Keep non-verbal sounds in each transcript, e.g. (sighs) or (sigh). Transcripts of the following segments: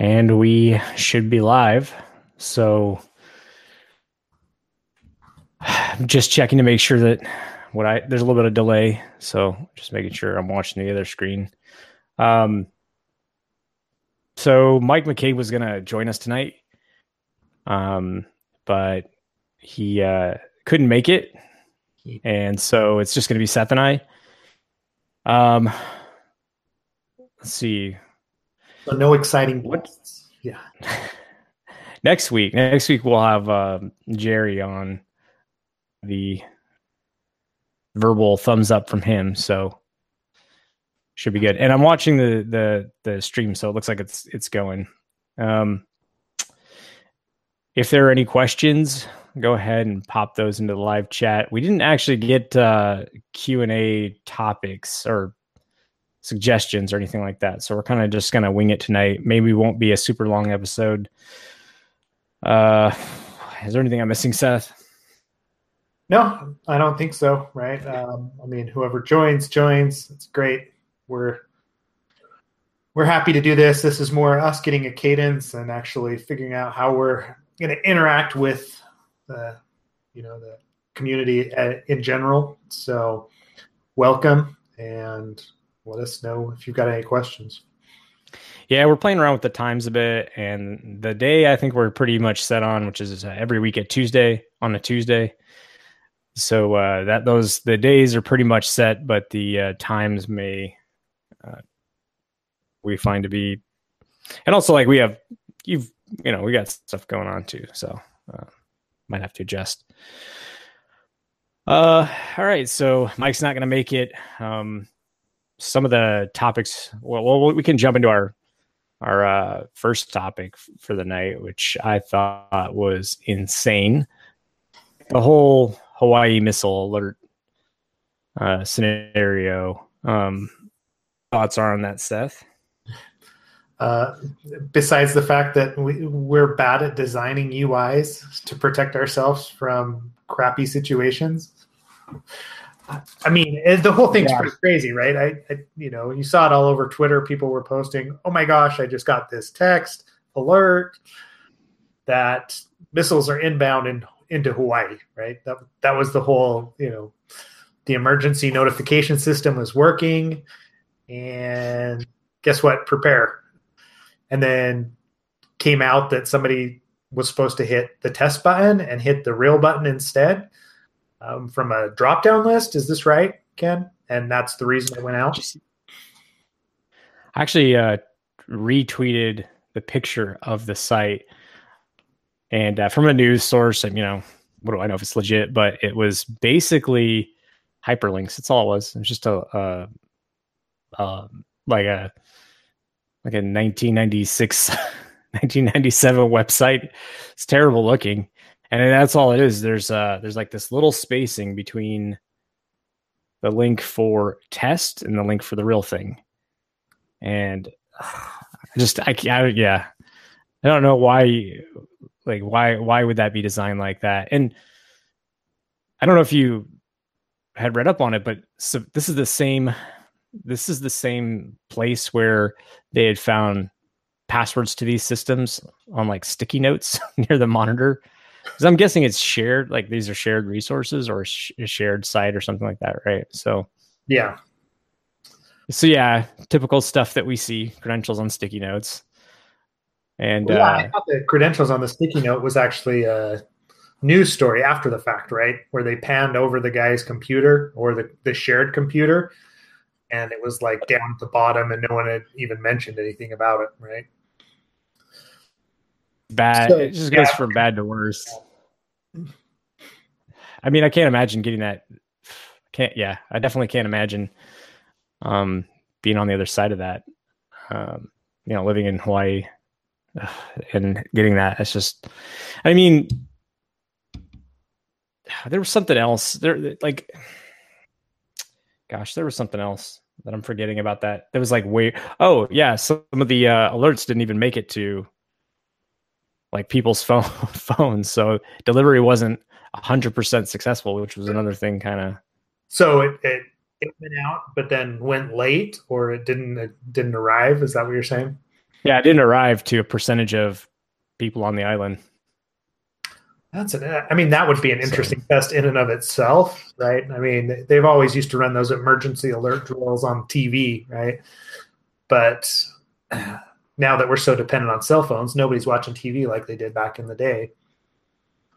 And we should be live. So I'm just checking to make sure that what I there's a little bit of delay. So just making sure I'm watching the other screen. Um so Mike McCabe was gonna join us tonight. Um, but he uh couldn't make it. And so it's just gonna be Seth and I. Um let's see. So no exciting guests. Yeah. (laughs) next week next week we'll have um jerry on the verbal thumbs up from him so should be good and i'm watching the the the stream so it looks like it's it's going um if there are any questions go ahead and pop those into the live chat we didn't actually get uh q&a topics or suggestions or anything like that so we're kind of just gonna wing it tonight maybe won't be a super long episode uh, is there anything I'm missing, Seth? No, I don't think so. Right. Um, I mean, whoever joins, joins. It's great. We're we're happy to do this. This is more us getting a cadence and actually figuring out how we're going to interact with the you know the community uh, in general. So, welcome and let us know if you've got any questions. Yeah, we're playing around with the times a bit, and the day I think we're pretty much set on, which is uh, every week at Tuesday on a Tuesday. So uh, that those the days are pretty much set, but the uh, times may uh, we find to be, and also like we have you've you know we got stuff going on too, so uh, might have to adjust. Uh, all right, so Mike's not going to make it. Um, some of the topics. Well, well, we can jump into our our uh, first topic for the night, which I thought was insane. The whole Hawaii missile alert uh, scenario. Um, thoughts are on that, Seth? Uh, besides the fact that we, we're bad at designing UIs to protect ourselves from crappy situations. I mean, the whole thing's Yeah. pretty crazy, right? I, I, you know, you saw it all over Twitter. People were posting, "Oh my gosh, I just got this text alert that missiles are inbound in, into Hawaii." Right? That that was the whole, you know, the emergency notification system was working, and guess what? Prepare. And then came out that somebody was supposed to hit the test button and hit the real button instead um, from a drop down list. Is this right, Ken? And that's the reason it went out. I actually uh, retweeted the picture of the site and uh, from a news source and you know what do i know if it's legit but it was basically hyperlinks that's all it was it was just a like a like a 1996 1997 (laughs) website it's terrible looking and that's all it is. There's uh there's like this little spacing between the link for test and the link for the real thing. And (sighs) I just I, I yeah. I don't know why like why why would that be designed like that? And I don't know if you had read up on it but so this is the same this is the same place where they had found passwords to these systems on like sticky notes (laughs) near the monitor because I'm guessing it's shared like these are shared resources or a, sh- a shared site or something like that right so Yeah. so yeah, typical stuff that we see credentials on sticky notes. And Well, yeah, uh, I thought the credentials on the sticky note was actually a news story after the fact, right? Where they panned over the guy's computer or the, the shared computer, and it was like down at the bottom, and no one had even mentioned anything about it, right? Bad So, it just goes yeah. from bad to worse. I mean, I can't imagine getting that. Can't yeah, I definitely can't imagine um being on the other side of that. Um, you know, living in Hawaii and getting that. It's just I mean there was something else. There like gosh, there was something else that I'm forgetting about that. There was like way oh yeah, some of the uh, alerts didn't even make it to like people's (laughs) phone phones. So delivery wasn't hundred percent successful, which was another thing kind of So it, it it went out, but then went late, or it didn't it didn't arrive. Is that what you're saying? Yeah, it didn't arrive to a percentage of people on the island. That's an. I mean, that would be an interesting so. test in and of itself, right? I mean, they've always used to run those emergency alert drills on TV, right? But now that we're so dependent on cell phones, nobody's watching TV like they did back in the day.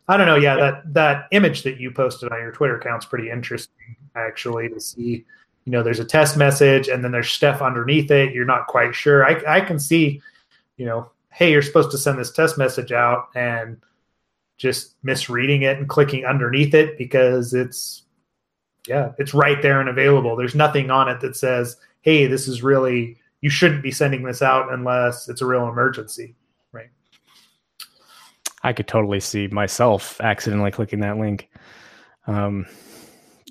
I don't know. Yeah, that that image that you posted on your Twitter account's pretty interesting, actually, to see. You know, there's a test message, and then there's stuff underneath it. You're not quite sure. I I can see, you know, hey, you're supposed to send this test message out, and just misreading it and clicking underneath it because it's yeah, it's right there and available. There's nothing on it that says, hey, this is really you shouldn't be sending this out unless it's a real emergency, right? I could totally see myself accidentally clicking that link. Um,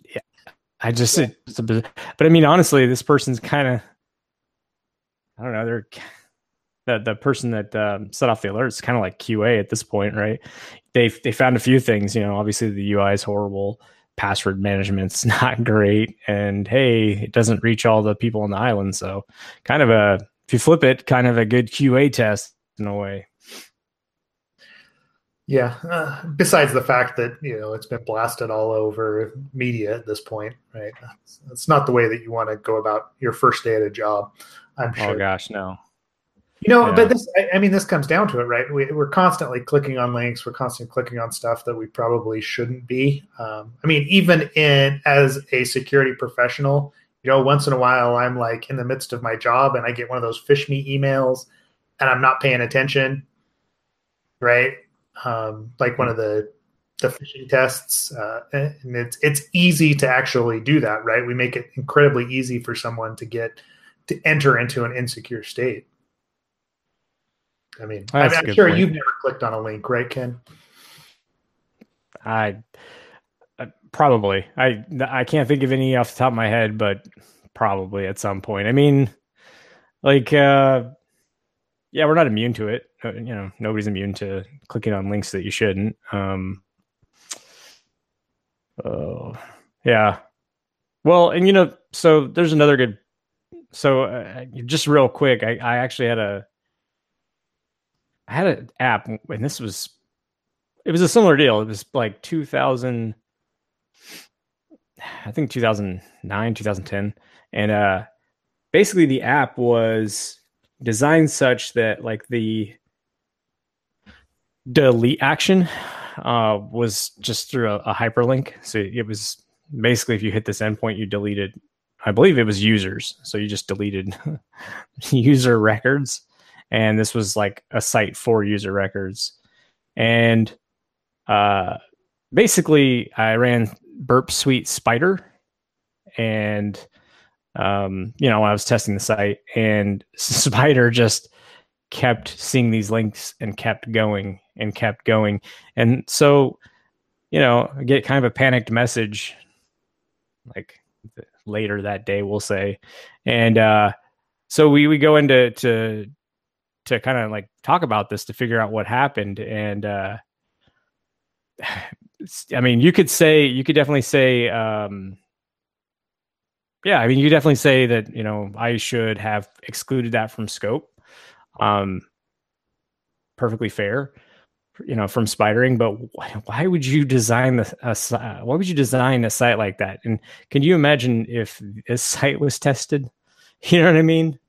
yeah, I just, yeah. it's a, but I mean, honestly, this person's kind of, I don't know, they're the the person that um, set off the alert is kind of like QA at this point, right? They they found a few things. You know, obviously the UI is horrible password management's (laughs) not great. And hey it doesn't reach all the people on the island. So kind of a if you flip it kind of a good qa test in a way. Yeah uh, besides the fact that you know it's been blasted all over media at this point right? It's, not the way that you want to go about your first day at a job i'm oh, sure. oh gosh no you know, yeah. but this, I, I, mean, this comes down to it, right? We, are constantly clicking on links. We're constantly clicking on stuff that we probably shouldn't be. Um, I mean, even in as a security professional, you know, once in a while, I'm like in the midst of my job and I get one of those PhishMe emails and I'm not paying attention, right? Um, like one of the the phishing tests, uh, and it's it's easy to actually do that, right? We make it incredibly easy for someone to get to enter into an insecure state. I mean, I am sure point. you've never clicked on a link, right, Ken? I uh, probably I I can't think of any off the top of my head, but probably at some point. I mean, like, uh, yeah, we're not immune to it. Uh, you know, nobody's immune to clicking on links that you shouldn't. Um, oh, yeah. Well, and you know, so there's another good. So uh, just real quick, I, I actually had a I had an app, and this was it was a similar deal. It was like 2000, I think 2009, 2010, and uh, basically the app was designed such that like the delete action uh, was just through a, a hyperlink. So it was basically if you hit this endpoint, you deleted. I believe it was users, so you just deleted (laughs) user records and this was like a site for user records. And uh, basically i ran burp suite spider. And um, you know i was testing the site and (laughs) spider just kept seeing these links and kept going and kept going. And so you know I get kind of a panicked message like later that day we'll say. And uh so we we go into to to kind of like talk about this to figure out what happened and uh (sighs) i mean you could say you could definitely say um yeah i mean you definitely say that you know i should have excluded that from scope um perfectly fair you know from spidering but why, why would you design the a, why would you design a site like that? And can you imagine if this site was tested? (laughs) You know what i mean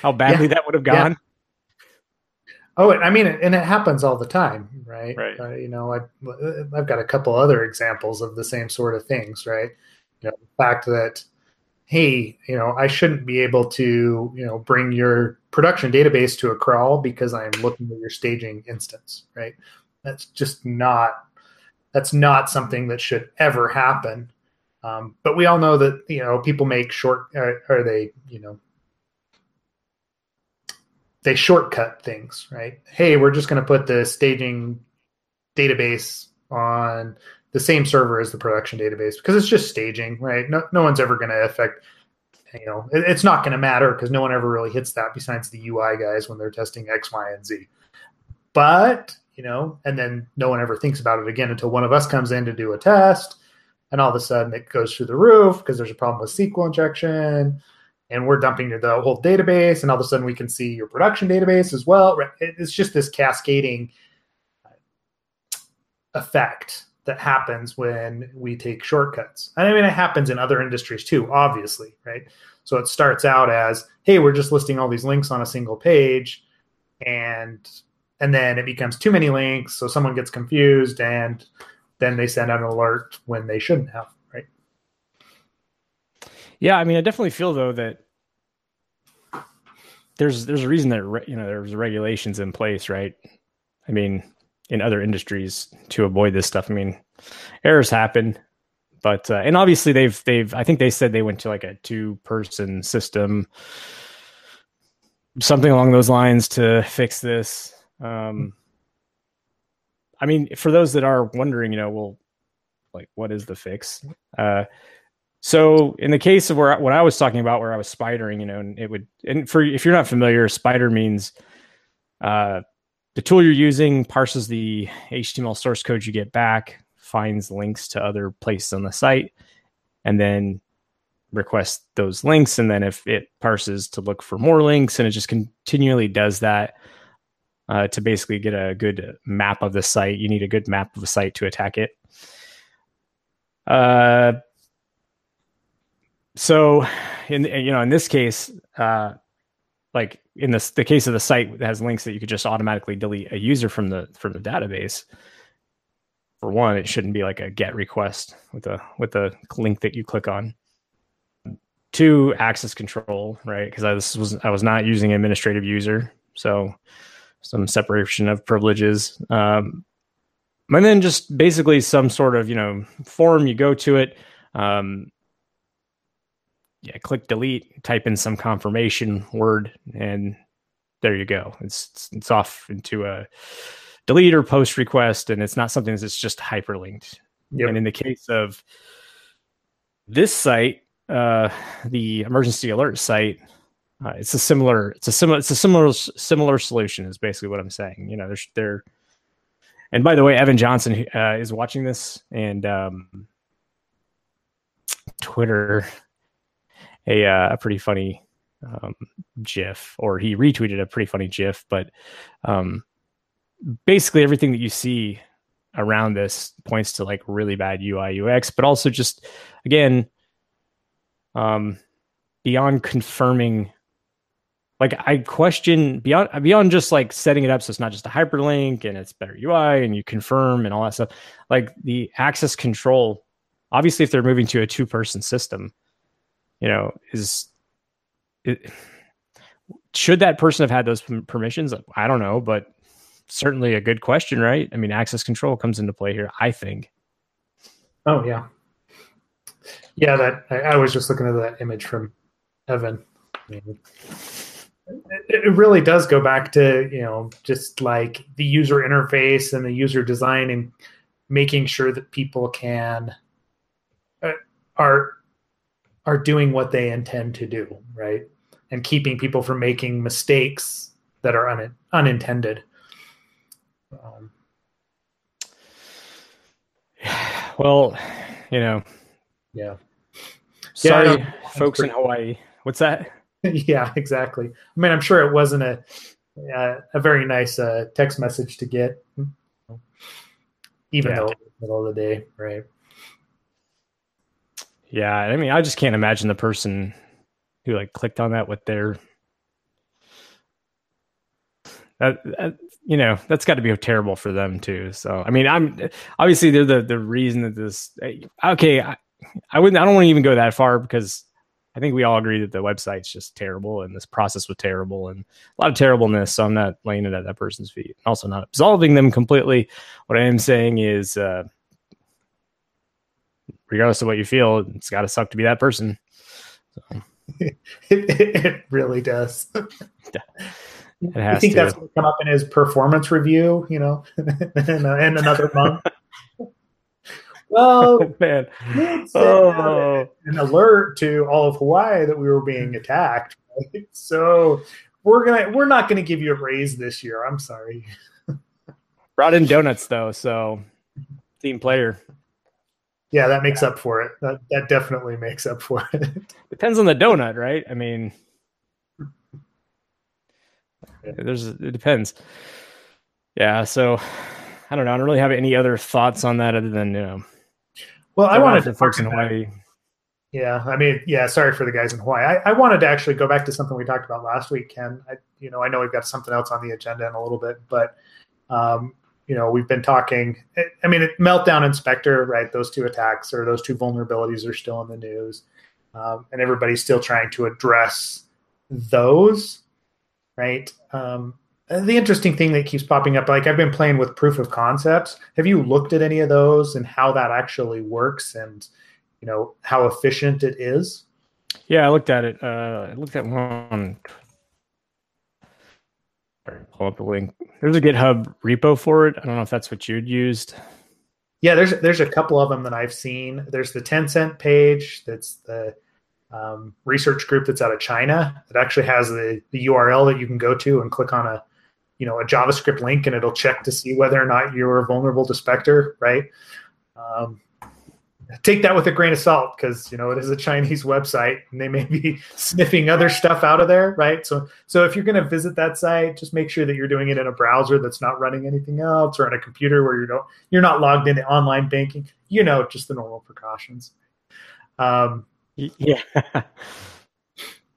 how badly yeah. that would have gone. Yeah. Oh, I mean, and it happens all the time, right? Right. Uh, you know, I, I've got a couple other examples of the same sort of things, right? You know, the fact that, hey, you know, I shouldn't be able to, you know, bring your production database to a crawl because I'm looking at your staging instance, right? That's just not, that's not something that should ever happen. Um, but we all know that, you know, people make short, uh, or they, you know, they shortcut things, right? Hey, we're just going to put the staging database on the same server as the production database because it's just staging, right? No, no one's ever going to affect, you know, it, it's not going to matter because no one ever really hits that besides the UI guys when they're testing X, Y, and Z. But, you know, and then no one ever thinks about it again until one of us comes in to do a test and all of a sudden it goes through the roof because there's a problem with SQL injection and we're dumping the whole database, and all of a sudden we can see your production database as well. It's just this cascading effect that happens when we take shortcuts. And I mean, it happens in other industries too, obviously, right? So it starts out as, hey, we're just listing all these links on a single page, and and then it becomes too many links, so someone gets confused, and then they send out an alert when they shouldn't have? Yeah, I mean, I definitely feel though that there's there's a reason that you know there's regulations in place, right? I mean, in other industries to avoid this stuff. I mean, errors happen, but uh, and obviously they've they've I think they said they went to like a two person system, something along those lines to fix this. Um, I mean, for those that are wondering, you know, well, like what is the fix? Uh, so in the case of where what I was talking about, where I was spidering, you know, and it would, and for if you're not familiar, spider means uh, the tool you're using parses the HTML source code you get back, finds links to other places on the site, and then requests those links. And then if it parses to look for more links, and it just continually does that uh, to basically get a good map of the site, you need a good map of the site to attack it. Uh, so, in you know, in this case, uh, like in this the case of the site that has links that you could just automatically delete a user from the from the database for one it shouldn't be like a get request with a with a link that you click on. Two access control right? Because i this was i was not using administrative user so some separation of privileges. Um, and then just basically some sort of you know form you go to it. Um, yeah, click delete, type in some confirmation word, and there you go. It's it's, off into a delete or post request, and it's not something that's just hyperlinked. Yep. And in the case of this site, uh, the emergency alert site, uh, it's a similar, it's a similar, it's a similar, similar solution. Is basically what I'm saying. You know, there's there. And by the way, Evan Johnson uh, is watching this, and um, Twitter a uh, a pretty funny um, GIF, or he retweeted a pretty funny GIF. But um, basically, everything that you see around this points to like really bad UI UX, but also just again, um, beyond confirming. Like I question beyond beyond just like setting it up so it's not just a hyperlink and it's better UI and you confirm and all that stuff. Like the access control, obviously, if they're moving to a two person system, you know, is it, should that person have had those permissions? I don't know, but certainly a good question, right? I mean, access control comes into play here, I think. Oh yeah, yeah. That I, I was just looking at that image from Evan. It, it really does go back to you know just like the user interface and the user design and making sure that people can uh, are are doing what they intend to do, right? And keeping people from making mistakes that are un- unintended. Um, (sighs) well, you know. Yeah. Sorry, yeah, folks pretty- in Hawaii. What's that? (laughs) yeah, exactly. I mean, I'm sure it wasn't a uh, a very nice uh, text message to get, even yeah. though it was the middle of the day, right? Yeah, I mean, I just can't imagine the person who like clicked on that with their that, that you know that's got to be terrible for them too. So I mean, I'm obviously they're the the reason that this. Okay, I, I wouldn't. I don't want to even go that far because I think we all agree that the website's just terrible and this process was terrible and a lot of terribleness. So I'm not laying it at that person's feet. Also, not absolving them completely. What I am saying is. uh regardless of what you feel, it's got to suck to be that person. So. (laughs) it, it, really does. (laughs) It has I think to. that's going to come up in his performance review, you know, (laughs) in, in another month. well, oh, man, oh. an alert to all of Hawaii that we were being attacked. Right? So we're gonna we're not gonna give you a raise this year. I'm sorry. Brought in donuts though, so team player. Yeah, that makes up for it. That that definitely makes up for (laughs) it. Depends on the donut, right? I mean, there's it depends. Yeah, so I don't know. I don't really have any other thoughts on that other than you know. Well, I wanted to folks in Hawaii. Yeah, I mean, yeah. Sorry for the guys in Hawaii. I, I wanted to actually go back to something we talked about last week, Ken. I, you know, I know we've got something else on the agenda in a little bit, but um, you know, we've been talking. I mean, Meltdown and Spectre right? Those two attacks or those two vulnerabilities are still in the news, um, and everybody's still trying to address those, right? Um, the interesting thing that keeps popping up, like I've been playing with proof of concepts. Have you looked at any of those and how that actually works, and you know how efficient it is? Yeah, I looked at it. Uh, I looked at one pull up the link. There's a GitHub repo for it. I don't know if that's what you'd used. Yeah, there's there's a couple of them that I've seen. There's the Tencent page. That's the um, research group that's out of China. It actually has the the URL that you can go to and click on a you know a JavaScript link, and it'll check to see whether or not you're vulnerable to Spectre. Right. Um, take that with a grain of salt because you know it is a Chinese (laughs) website and they may be (laughs) sniffing other stuff out of there, right? So so if you're going to visit that site, just make sure that you're doing it in a browser that's not running anything else or on a computer where you don't you're not logged into online banking. You know, just the normal precautions. Um, (laughs) yeah,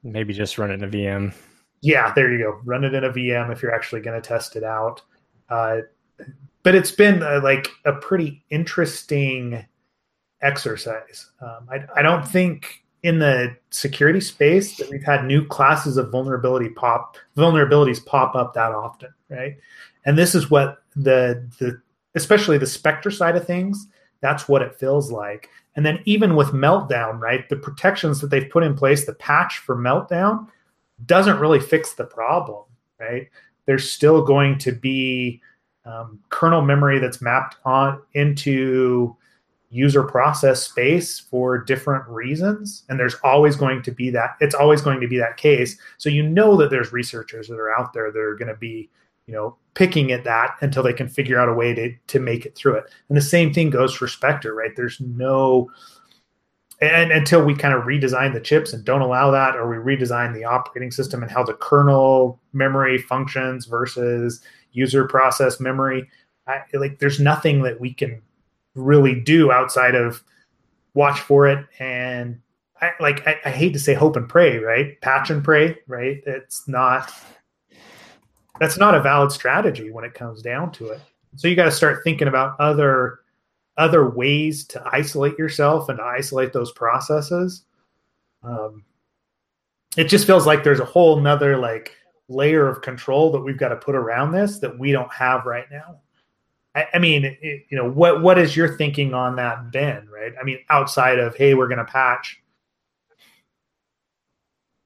maybe just run it in a VM. Yeah, there you go. Run it in a VM if you're actually going to test it out. Uh, but it's been uh, like a pretty interesting exercise. Um, I, I don't think in the security space that we've had new classes of vulnerability pop vulnerabilities pop up that often, right? And this is what the the especially the Spectre side of things, that's what it feels like. And then even with Meltdown, right, the protections that they've put in place, the patch for Meltdown doesn't really fix the problem, right? There's still going to be um, kernel memory that's mapped on into user process space for different reasons. And there's always going to be that it's always going to be that case. So you know that there's researchers that are out there that are going to be you know picking at that until they can figure out a way to to make it through it. And the same thing goes for spectre right? There's no and until we kind of redesign the chips and don't allow that or we redesign the operating system and how the kernel memory functions versus user process memory I, like there's nothing that we can really do outside of watch for it and I, like I, I, hate to say hope and pray, right? Patch and pray, right? It's not that's not a valid strategy when it comes down to it. So you got to start thinking about other other ways to isolate yourself and to isolate those processes. Um, it just feels like there's a whole nother like layer of control that we've got to put around this that we don't have right now. I, I mean, it, you know, what what is your thinking on that, Ben? Right? I mean, outside of hey, we're going to patch.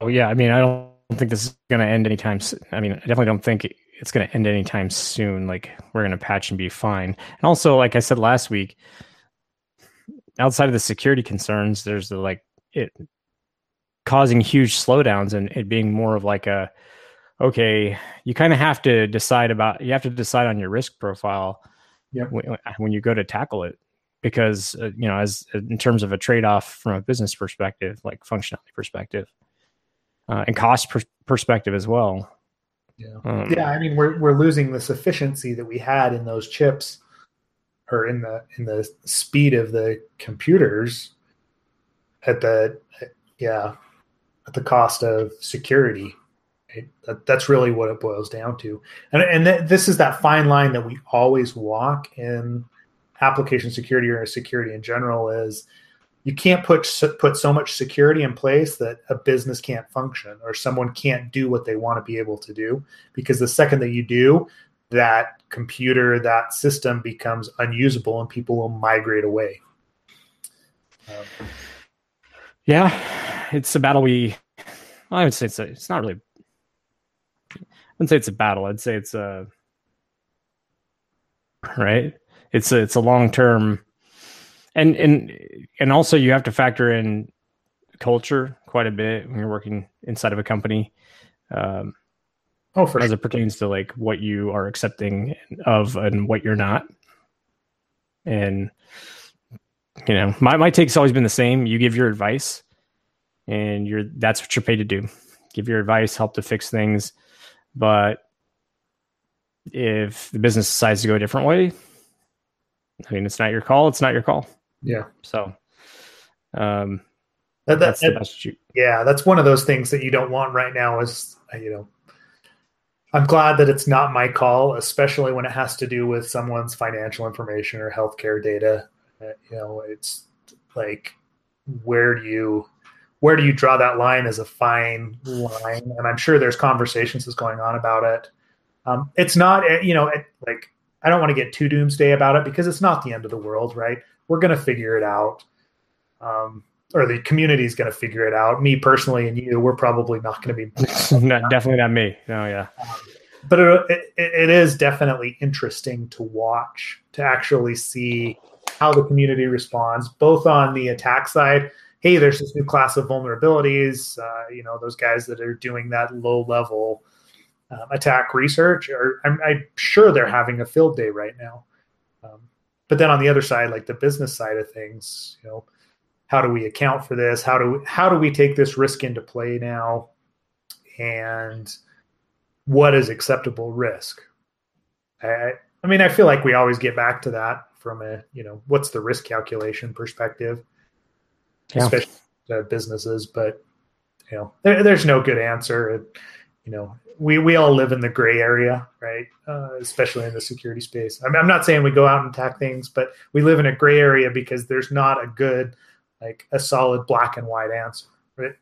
Oh yeah, I mean, I don't think this is going to end anytime. I mean, I definitely don't think it's going to end anytime soon. Like we're going to patch and be fine. And also, like I said last week, outside of the security concerns, there's the like it causing huge slowdowns and it being more of like a okay, you kind of have to decide about you have to decide on your risk profile yep. when, when you go to tackle it because uh, you know as in terms of a trade-off from a business perspective like functionality perspective uh, and cost per- perspective as well. Yeah. Um, yeah i mean we're, we're losing the sufficiency that we had in those chips or in the in the speed of the computers at the yeah at the cost of security That, that's really what it boils down to. And, and th- this is that fine line that we always walk in application security or security in general is you can't put put so much security in place that a business can't function or someone can't do what they want to be able to do because the second that you do that computer that system becomes unusable and people will migrate away um, yeah it's a battle we i would say it's, a, it's not really wouldn't say it's a battle. I'd say it's a right. It's a it's a long term, and and and also you have to factor in culture quite a bit when you're working inside of a company. Um, oh, for as sure. it pertains to like what you are accepting of and what you're not, and you know, my my take's always been the same. You give your advice, and you're that's what you're paid to do. Give your advice, help to fix things, but if the business decides to go a different way, I mean, it's not your call. It's not your call. Yeah. So, um, That- that- that's the that- best you. yeah, that's one of those things that you don't want right now. Is uh, you know, I'm glad that it's not my call, especially when it has to do with someone's financial information or healthcare data. Uh, you know, it's like where do you where do you draw that line as a fine line? And I'm sure there's conversations that's going on about it. Um, it's not, uh, you know, it, like I don't want to get too doomsday about it because it's not the end of the world, right? We're going to figure it out. Um, or the community is going to figure it out. Me personally and you, we're probably not going to be (laughs) not, definitely not me. No, yeah. but it, it, it is definitely interesting to watch to actually see how the community responds both on the attack side hey there's this new class of vulnerabilities uh, you know those guys that are doing that low level um, attack research or I'm, I'm sure they're having a field day right now. Um, but then on the other side like the business side of things you know how do we account for this? How do we, how do we take this risk into play now? And what is acceptable risk? I, I mean i feel like we always get back to that from a you know what's the risk calculation perspective Yeah. especially to businesses but you know there, there's no good answer. It- you know we we all live in the gray area right? Uh, especially in the security space. I mean, i'm not saying we go out and attack things but we live in a gray area because there's not a good like a solid black and white answer right?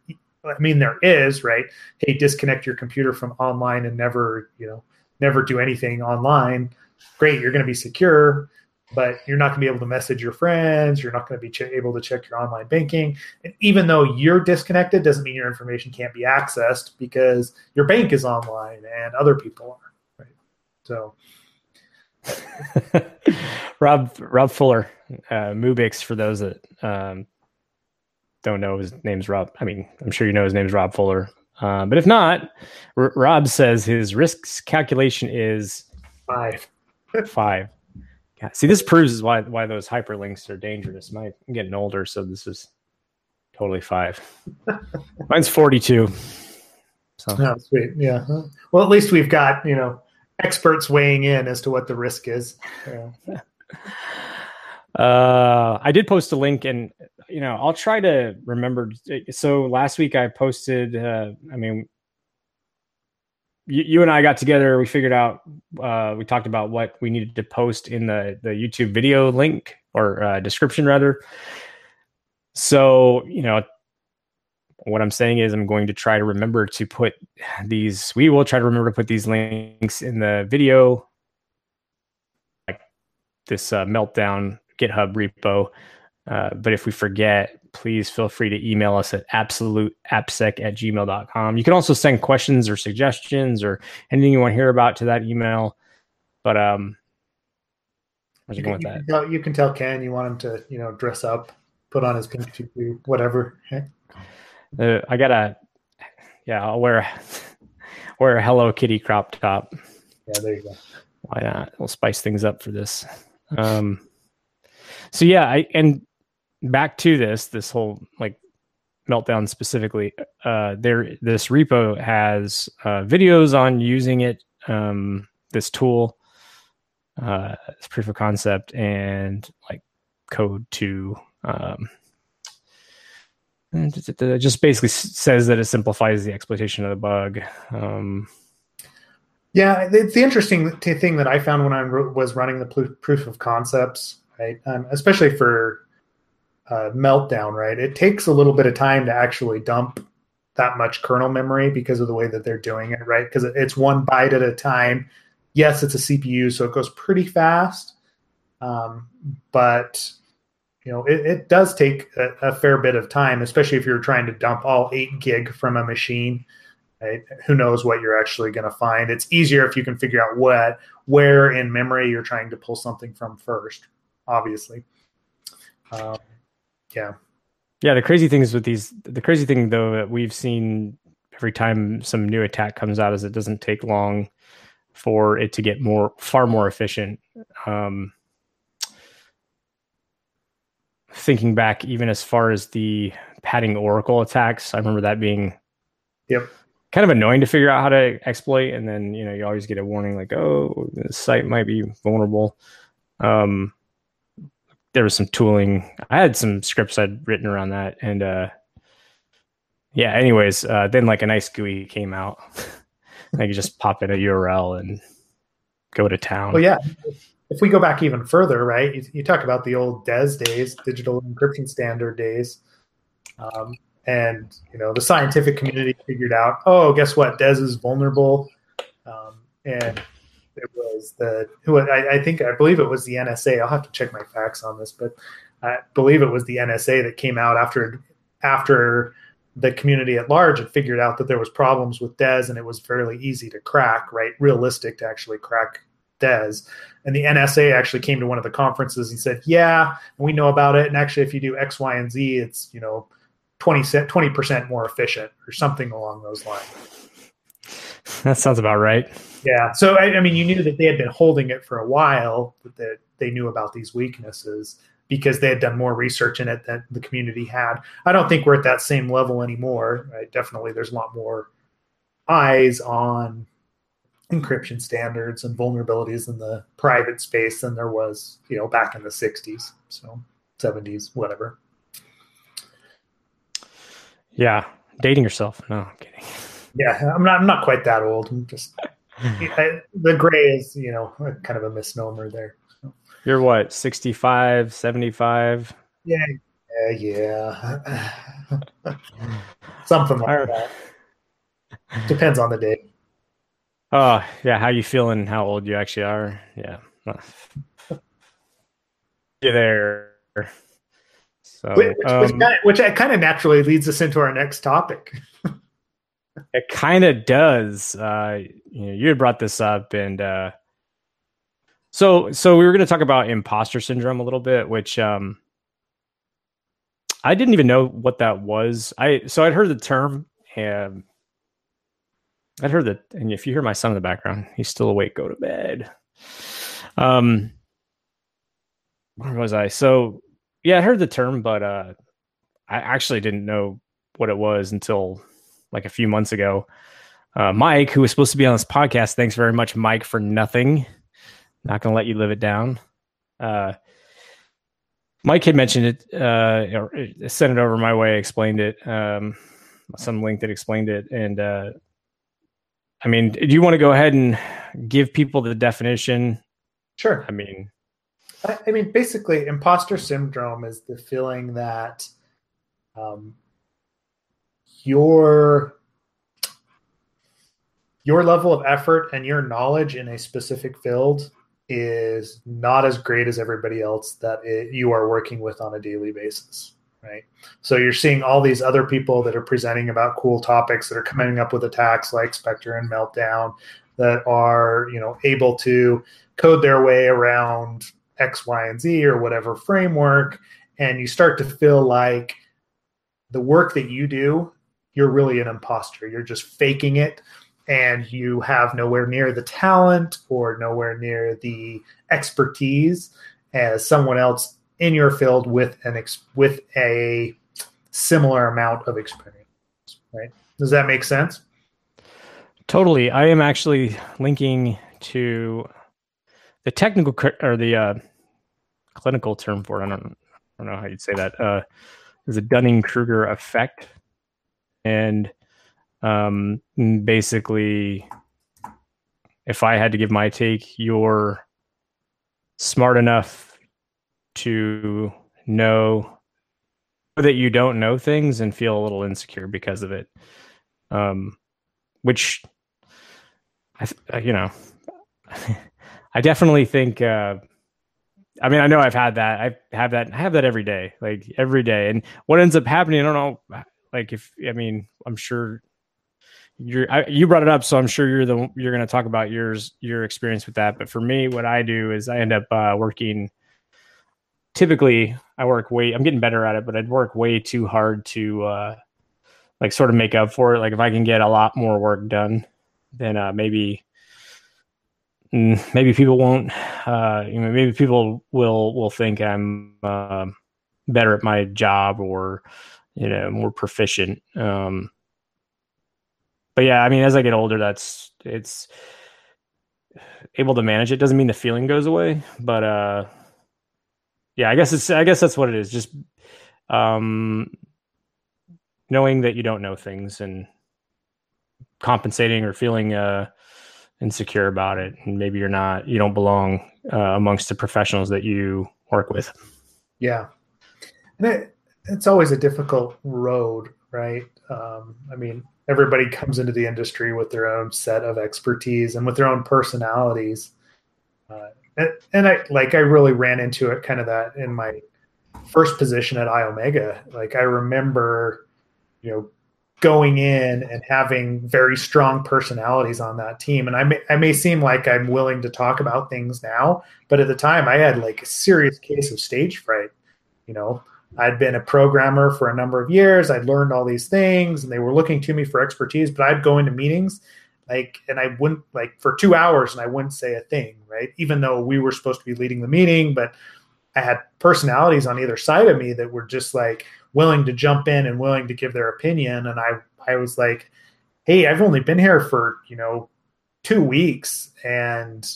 i mean there is right? Hey disconnect your computer from online and never you know never do anything online. Great you're going to be secure but you're not going to be able to message your friends you're not going to be ch- able to check your online banking and even though you're disconnected doesn't mean your information can't be accessed because your bank is online and other people are right so (laughs) Rob Rob Fuller, uh, Mubix. For those that um, don't know, his name's Rob. I mean, I'm sure you know his name's Rob Fuller. Uh, but if not, R- Rob says his risks calculation is five (laughs) five. Yeah, see, this proves why why those hyperlinks are dangerous. My, I'm getting older, so this is totally five. (laughs) Mine's 42. So oh, sweet yeah well at least we've got you know experts weighing in as to what the risk is yeah. (laughs) Uh, I did post a link, and you know, I'll try to remember. So last week I posted. Uh, I mean, you, you and I got together. We figured out. Uh, we talked about what we needed to post in the the YouTube video link or uh, description, rather. So you know, what I'm saying is, I'm going to try to remember to put these. We will try to remember to put these links in the video, like this uh, meltdown GitHub repo. Uh, but if we forget, please feel free to email us at absoluteappsec at gmail.com. You can also send questions or suggestions or anything you want to hear about to that email. But um, where's You, it going with you, that? can tell, you can tell ken you want him to you know dress up put on his pink tutu whatever Uh, I gotta, yeah, I'll wear (laughs) wear a Hello Kitty crop top. yeah there you go Why not? We'll spice things up for this. Um, so yeah, I and back to this this whole like meltdown specifically. Uh, there, this repo has uh, videos on using it. Um, this tool, uh, this proof of concept, and like code to um, it just basically says that it simplifies the exploitation of the bug. Um, Yeah, it's the interesting thing that I found when I was running the proof of concepts, right? Um, especially for uh, Meltdown, right? It takes a little bit of time to actually dump that much kernel memory because of the way that they're doing it, right? Because it's one byte at a time. Yes, it's a CPU, so it goes pretty fast, um, but you know it, it does take a, a fair bit of time, especially if you're trying to dump all eight gig from a machine right? Who knows what you're actually going to find? It's easier if you can figure out what, where in memory you're trying to pull something from first. Obviously, um, yeah, Yeah, the crazy thing is with these. The crazy thing, though, that we've seen every time some new attack comes out is it doesn't take long for it to get more, far more efficient. Um, thinking back even as far as the padding oracle attacks, I remember that being Yep. kind of annoying to figure out how to exploit. And then, you know, you always get a warning like, oh, the site might be vulnerable. Um, there was some tooling. I had some scripts I'd written around that. And uh, yeah, anyways, uh, then like a nice GUI came out. (laughs) I could just pop in a URL and go to town. Well, yeah. If we go back even further, right? You, you talk about the old DES days, digital encryption standard days, um, and you know the scientific community figured out, oh, guess what? DES is vulnerable, um, and it was the who I, I think I believe it was the NSA. I'll have to check my facts on this, but I believe it was the NSA that came out after after the community at large had figured out that there was problems with DES and it was fairly easy to crack, right? Realistic to actually crack DES. And the NSA actually came to one of the conferences and said, "Yeah, we know about it. And actually, if you do X, Y, and Z, it's you know 20 percent more efficient or something along those lines." That sounds about right. Yeah. So I, I mean, you knew that they had been holding it for a while, that they, they knew about these weaknesses because they had done more research in it than the community had. I don't think we're at that same level anymore. Right? Definitely, there's a lot more eyes on encryption standards and vulnerabilities in the private space than there was, you know, back in the 60s, so 70s, whatever. Yeah, dating yourself. No, I'm kidding. Yeah, I'm not. I'm not quite that old. I'm just I, the gray is, you know, kind of a misnomer there. You're what, 65, 75? Yeah, yeah, yeah. (laughs) Something like that. Depends on the day. Oh, yeah. How you feeling? How old you actually are? Yeah. You're there. So, which, um, which, kind of, which kind of naturally leads us into our next topic. It kind of does. Uh, you know, you had brought this up, and uh, so so we were going to talk about imposter syndrome a little bit, which um, I didn't even know what that was. I so I'd heard the term, and I'd heard that. And if you hear my son in the background, he's still awake. Go to bed. Um, where was I? So yeah, I heard the term, but uh, I actually didn't know what it was until like a few months ago. Uh, Mike, who was supposed to be on this podcast, thanks very much, Mike, for nothing. Not going to let you live it down. Uh, Mike had mentioned it, uh, or sent it over my way, explained it, um, some link that explained it. And uh, I mean, do you want to go ahead and give people the definition? Sure. I mean, I, I mean, basically, imposter syndrome is the feeling that um, your your level of effort and your knowledge in a specific field is not as great as everybody else that it, you are working with on a daily basis right? So you're seeing all these other people that are presenting about cool topics that are coming up with attacks like spectre and meltdown that are you know able to code their way around x y and z or whatever framework. And you start to feel like the work that you do you're really an imposter. You're just faking it and you have nowhere near the talent or nowhere near the expertise as someone else in your field with an ex- with a similar amount of experience right? Does that make sense? Totally. I am actually linking to the technical or the uh, clinical term for it. I don't, I don't know how you'd say that. Uh, there's a dunning-kruger effect and um, basically, if I had to give my take, you're smart enough to know that you don't know things and feel a little insecure because of it. Um, which I, you know, (laughs) I definitely think, uh, I mean, I know I've had that. I have that. I have that every day, like every day. And what ends up happening, I don't know. Like if I mean, I'm sure you're I, you brought it up, so I'm sure you're the you're going to talk about yours your experience with that. But for me, what I do is I end up uh, working. Typically, I work way. I'm getting better at it, but I'd work way too hard to uh, like sort of make up for it. Like if I can get a lot more work done, then uh, maybe mm, maybe people won't. Uh, you know, maybe people will will think I'm uh, better at my job or you know more proficient. Um but yeah i mean as i get older that's it's able to manage it. Doesn't mean the feeling goes away but uh yeah i guess it's i guess that's what it is. Just um knowing that you don't know things and compensating or feeling uh insecure about it. And maybe you're not you don't belong uh, amongst the professionals that you work with. Yeah. And it's always a difficult road right um, i mean everybody comes into the industry with their own set of expertise and with their own personalities uh, and, and i like i really ran into it kind of that in my first position at iomega like i remember you know going in and having very strong personalities on that team. And I may, I may seem like I'm willing to talk about things now, but at the time I had like a serious case of stage fright. You know, I'd been a programmer for a number of years. I'd learned all these things and they were looking to me for expertise, but I'd go into meetings like, and I wouldn't like for two hours and I wouldn't say a thing, right? Even though we were supposed to be leading the meeting, but I had personalities on either side of me that were just like, willing to jump in and willing to give their opinion. And I, I was like, hey, I've only been here for, you know, two weeks and,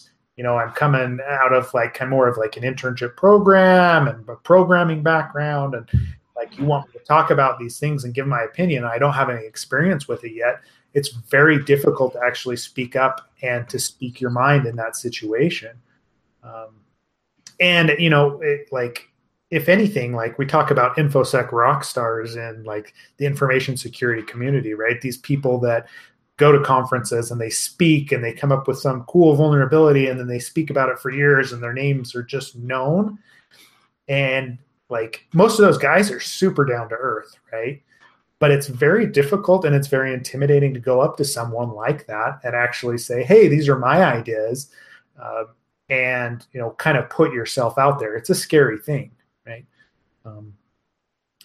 you know, I'm coming out of like kind of more of like an internship program and a programming background. And like, you want me to talk about these things and give my opinion. I don't have any experience with it yet. It's very difficult to actually speak up and to speak your mind in that situation. Um, and, you know, it, like, if anything, like we talk about infosec rock stars and like the information security community, right? These people that go to conferences and they speak and they come up with some cool vulnerability and then they speak about it for years and their names are just known. And like most of those guys are super down to earth, right? But it's very difficult and it's very intimidating to go up to someone like that and actually say, "Hey, these are my ideas," uh, and you know, kind of put yourself out there. It's a scary thing right? Um,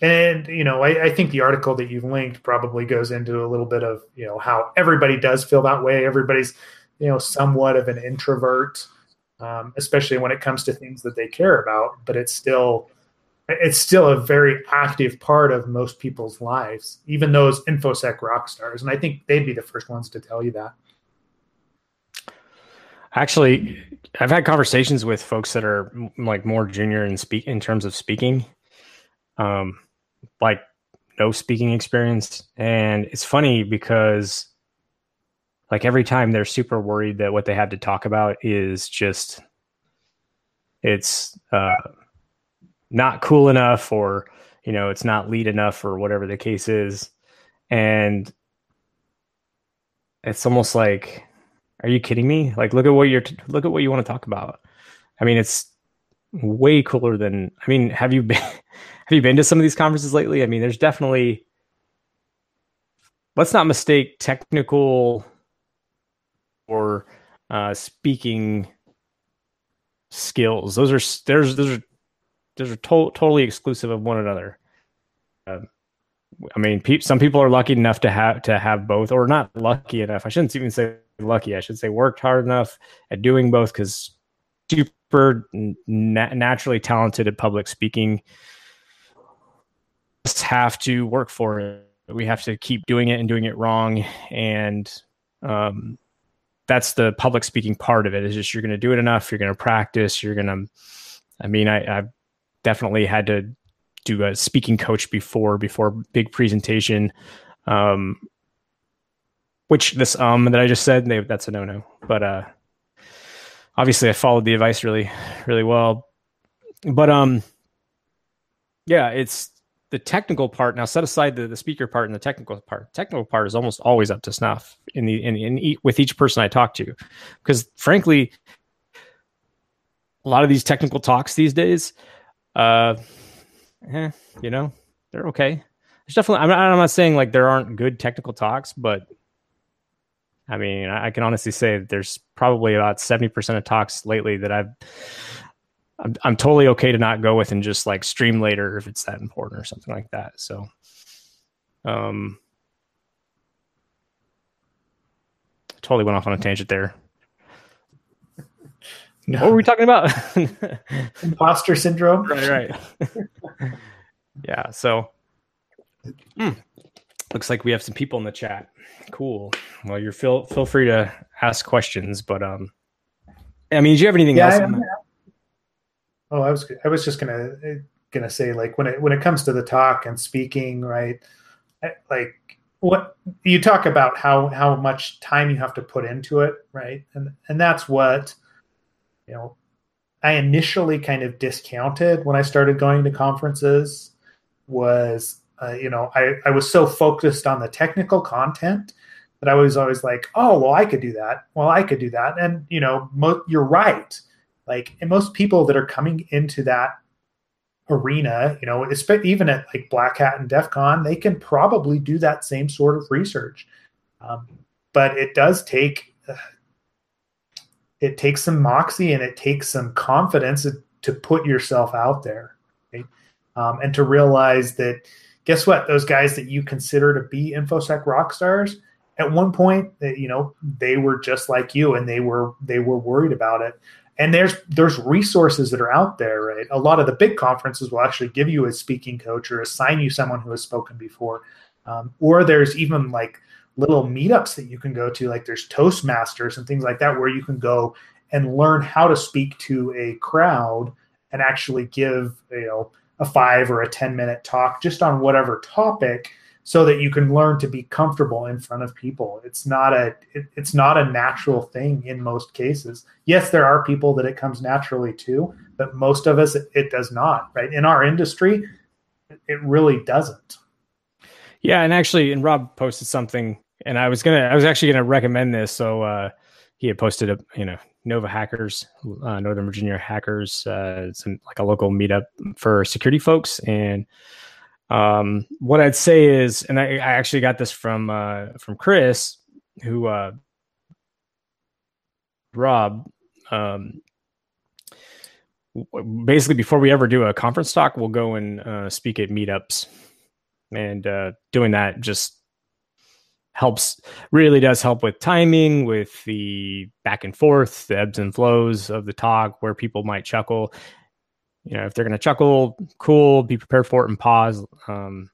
and you know, I, I, think the article that you've linked probably goes into a little bit of you know how everybody does feel that way. Everybody's you know somewhat of an introvert, um, especially when it comes to things that they care about. But it's still it's still a very active part of most people's lives, even those infosec rock stars. And I think they'd be the first ones to tell you that. Actually, I've had conversations with folks that are like more junior in speak in terms of speaking, um, like no speaking experience, and it's funny because like every time they're super worried that what they have to talk about is just it's uh, not cool enough or you know it's not leet enough or whatever the case is and it's almost like are you kidding me? Like, look at what you're t- look at what you want to talk about. I mean, it's way cooler than. I mean, have you been have you been to some of these conferences lately? I mean, there's definitely. Let's not mistake technical or uh, speaking skills. Those are there's those are those are to- totally exclusive of one another. Uh, I mean, pe- some people are lucky enough to have to have both, or not lucky enough. I shouldn't even say lucky. I should say worked hard enough at doing both because super na- naturally talented at public speaking. Just have to work for it. We have to keep doing it and doing it wrong, and um, that's the public speaking part of it. Is just you're going to do it enough. You're going to practice. You're going to. I mean, I, I've definitely had to do a speaking coach before before big presentation. Um, which this um that I just said, they, that's a no no. But uh, obviously, I followed the advice really, really well. But um, yeah, it's the technical part. Now, set aside the, the speaker part and the technical part. Technical part is almost always up to snuff in the in, in with each person I talk to, because frankly, a lot of these technical talks these days, uh, eh, you know, they're okay. There's definitely. I'm not, I'm not saying like there aren't good technical talks, but I mean, I can honestly say that there's probably about 70% of talks lately that I've, I'm, I'm totally okay to not go with and just like stream later if it's that important or something like that. So, um, totally went off on a tangent there. No. What were we talking about? (laughs) Imposter syndrome. Right, right. (laughs) Yeah. So, mm, looks like we have some people in the chat. Cool. Well, you're feel feel free to ask questions, but um, I mean, do you have anything yeah, else? Oh, I was I was just gonna gonna say like when it when it comes to the talk and speaking, right? Like what you talk about how how much time you have to put into it, right? And and that's what you know I initially kind of discounted when I started going to conferences was uh, you know I, I was so focused on the technical content that I was always like oh well I could do that well I could do that and you know mo- you're right like and most people that are coming into that arena you know even at like black hat and def con they can probably do that same sort of research. Um, but it does take uh, it takes some moxie and it takes some confidence to put yourself out there right? um, and to realize that guess what? Those guys that you consider to be infosec rock stars at one point you know they were just like you and they were they were worried about it and there's there's resources that are out there right? A lot of the big conferences will actually give you a speaking coach or assign you someone who has spoken before. Um, or there's even like little meetups that you can go to like there's toastmasters and things like that where you can go and learn how to speak to a crowd and actually give you know a five or a ten minute talk just on whatever topic so that you can learn to be comfortable in front of people it's not a it, it's not a natural thing in most cases yes there are people that it comes naturally to but most of us it, it does not right in our industry it really doesn't yeah and actually and rob posted something and I was gonna, I was actually gonna recommend this. So uh, he had posted a, you know, Nova Hackers, uh, Northern Virginia Hackers, uh, some like a local meetup for security folks. And um, what I'd say is, and I, I actually got this from uh, from Chris, who uh, Rob. Um, basically, before we ever do a conference talk, we'll go and uh, speak at meetups, and uh, doing that just helps really does help with timing with the back and forth the ebbs and flows of the talk where people might chuckle you know if they're going to chuckle cool be prepared for it and pause um,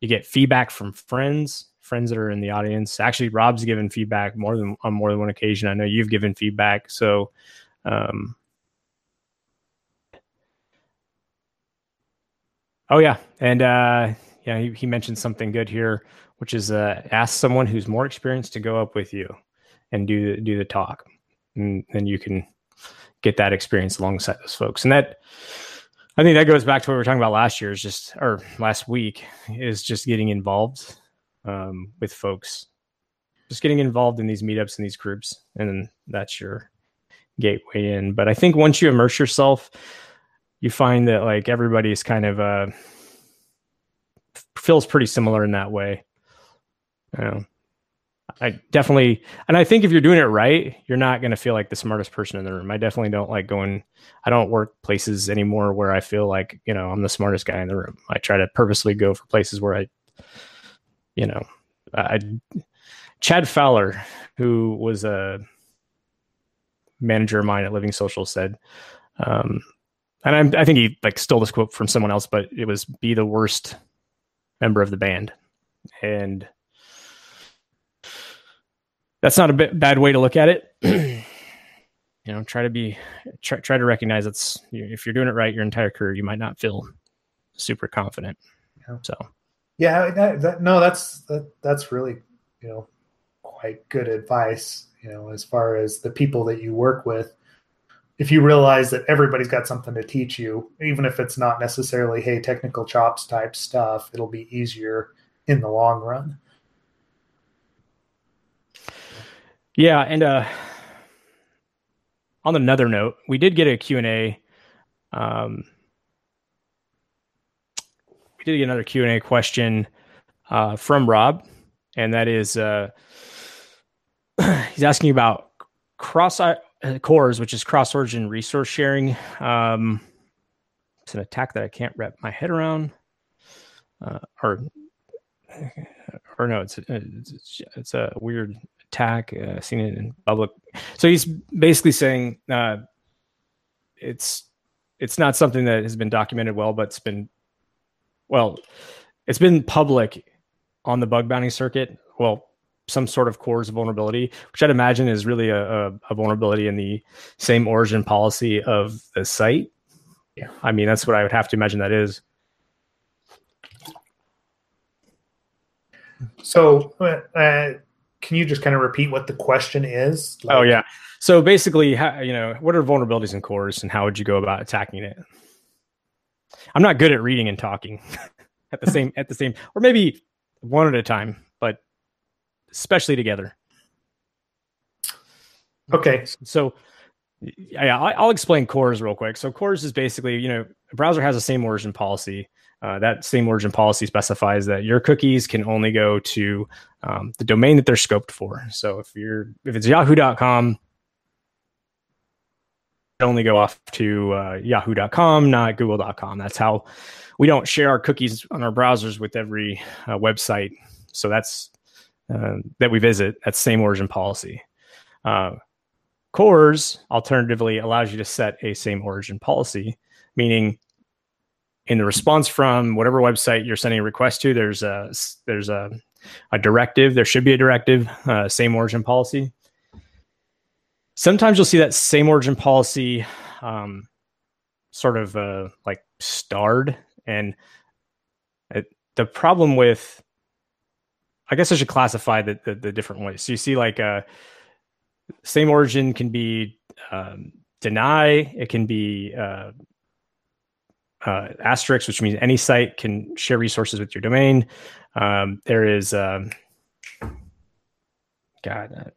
you get feedback from friends friends that are in the audience. Actually rob's given feedback more than on more than one occasion. I know you've given feedback so um, oh yeah and uh, yeah he, he mentioned something good here which is uh, ask someone who's more experienced to go up with you and do do the talk, and then you can get that experience alongside those folks. And that I think that goes back to what we were talking about last year, is just or last week, is just getting involved um, with folks, just getting involved in these meetups and these groups, and that's your gateway in. But I think once you immerse yourself, you find that like everybody's kind of uh, feels pretty similar in that way. Know, I definitely, and I think if you're doing it right, you're not going to feel like the smartest person in the room. I definitely don't like going, I don't work places anymore where I feel like, you know, I'm the smartest guy in the room. I try to purposely go for places where I, you know, I, Chad Fowler, who was a manager of mine at Living Social, said, um, and I'm, I think he like stole this quote from someone else, but it was be the worst member of the band. And that's not a bad way to look at it. (clears throat) you know, try to be try, try to recognize it's if you're doing it right your entire career, you might not feel super confident. Yeah. So, yeah, that, that, no, that's that, that's really you know quite good advice. You know, as far as the people that you work with, if you realize that everybody's got something to teach you, even if it's not necessarily hey technical chops type stuff, it'll be easier in the long run. Yeah, and uh, on another note, we did get a Q&A. Um, we did get another Q&A question uh, from Rob, and that is uh, he's asking about cross CORS, which is cross origin resource sharing. Um, it's an attack that I can't wrap my head around, uh, or or no, it's it's, it's a weird attack. Uh, seen it in public. So he's basically saying uh, it's it's not something that has been documented well, but it's been well, it's been public on the bug bounty circuit. Well, some sort of CORS vulnerability, which I'd imagine is really a, a, a vulnerability in the same origin policy of the site. Yeah. I mean, that's what I would have to imagine that is. So, uh, can you just kind of repeat what the question is? Oh, like, oh yeah. So basically, how, you know, what are vulnerabilities in CORS, and how would you go about attacking it? I'm not good at reading and talking (laughs) at the same at the same, or maybe one at a time, but especially together. Okay. So, yeah, I'll explain CORS real quick. So, CORS is basically, you know, a browser has the same origin policy uh, that same origin policy specifies that your cookies can only go to um, the domain that they're scoped for. So if you're if it's yahoo.com, only go off to uh, yahoo.com, not google.com. That's how we don't share our cookies on our browsers with every uh, website. So that's uh, that we visit. That's same origin policy. Uh, CORS alternatively allows you to set a same origin policy, meaning in the response from whatever website you're sending a request to, there's a there's a, a directive. There should be a directive, uh, same origin policy. Sometimes you'll see that same origin policy um, sort of uh, like starred, and it, the problem with, I guess I should classify the, the, the different ways. So you see like uh, same origin can be um, deny, it can be uh, uh, asterisk, which means any site can share resources with your domain. Um, there is, um, God,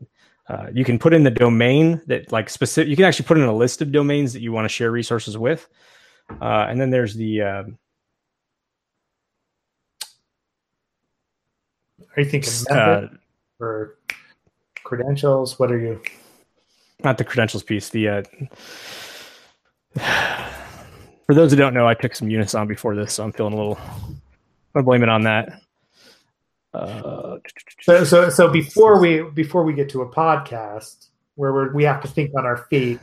uh, uh, you can put in the domain that like specific. You can actually put in a list of domains that you want to share resources with, uh, and then there's the. Um, are you thinking uh, method or credentials? What are you? Not the credentials piece. The uh, for those who don't know, I took some Unisom before this, so I'm feeling a little. I blame it on that. Uh, so, so, so before we before we get to a podcast where we're, we have to think on our feet,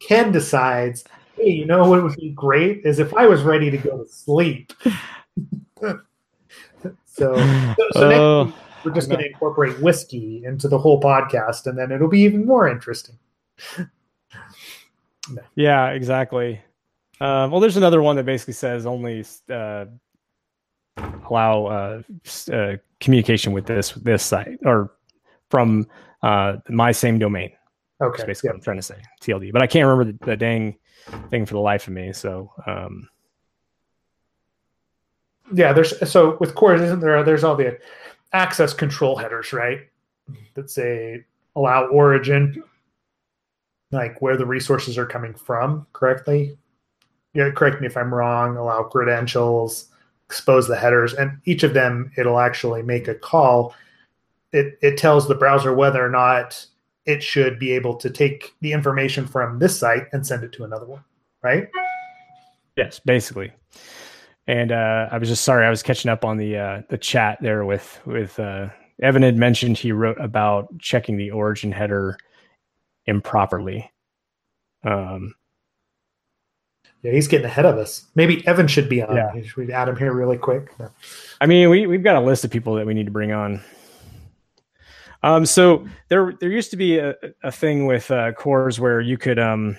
Ken decides, hey, you know what would be great is if I was ready to go to sleep. (laughs) so, so, so next uh, week, we're just going to incorporate whiskey into the whole podcast, and then it'll be even more interesting. (laughs) no. Yeah, exactly. Um, well, there's another one that basically says only uh, allow uh, uh, communication with this this site or from uh, my same domain. Okay, That's basically yep. what I'm trying to say TLD, but I can't remember the, the dang thing for the life of me. So, um, yeah, there's so with CORS, isn't there? There's all the access control headers, right? That say allow origin, like where the resources are coming from, correctly you correct me if I'm wrong, allow credentials, expose the headers, and each of them it'll actually make a call. It it tells the browser whether or not it should be able to take the information from this site and send it to another one, right? Yes, basically. And uh, I was just sorry, I was catching up on the uh, the chat there with with uh, Evan had mentioned he wrote about checking the origin header improperly. Um, yeah, he's getting ahead of us. Maybe Evan should be on. Yeah. Should we add him here really quick? I mean, we we've got a list of people that we need to bring on. Um, so there there used to be a, a thing with uh, CORS where you could um,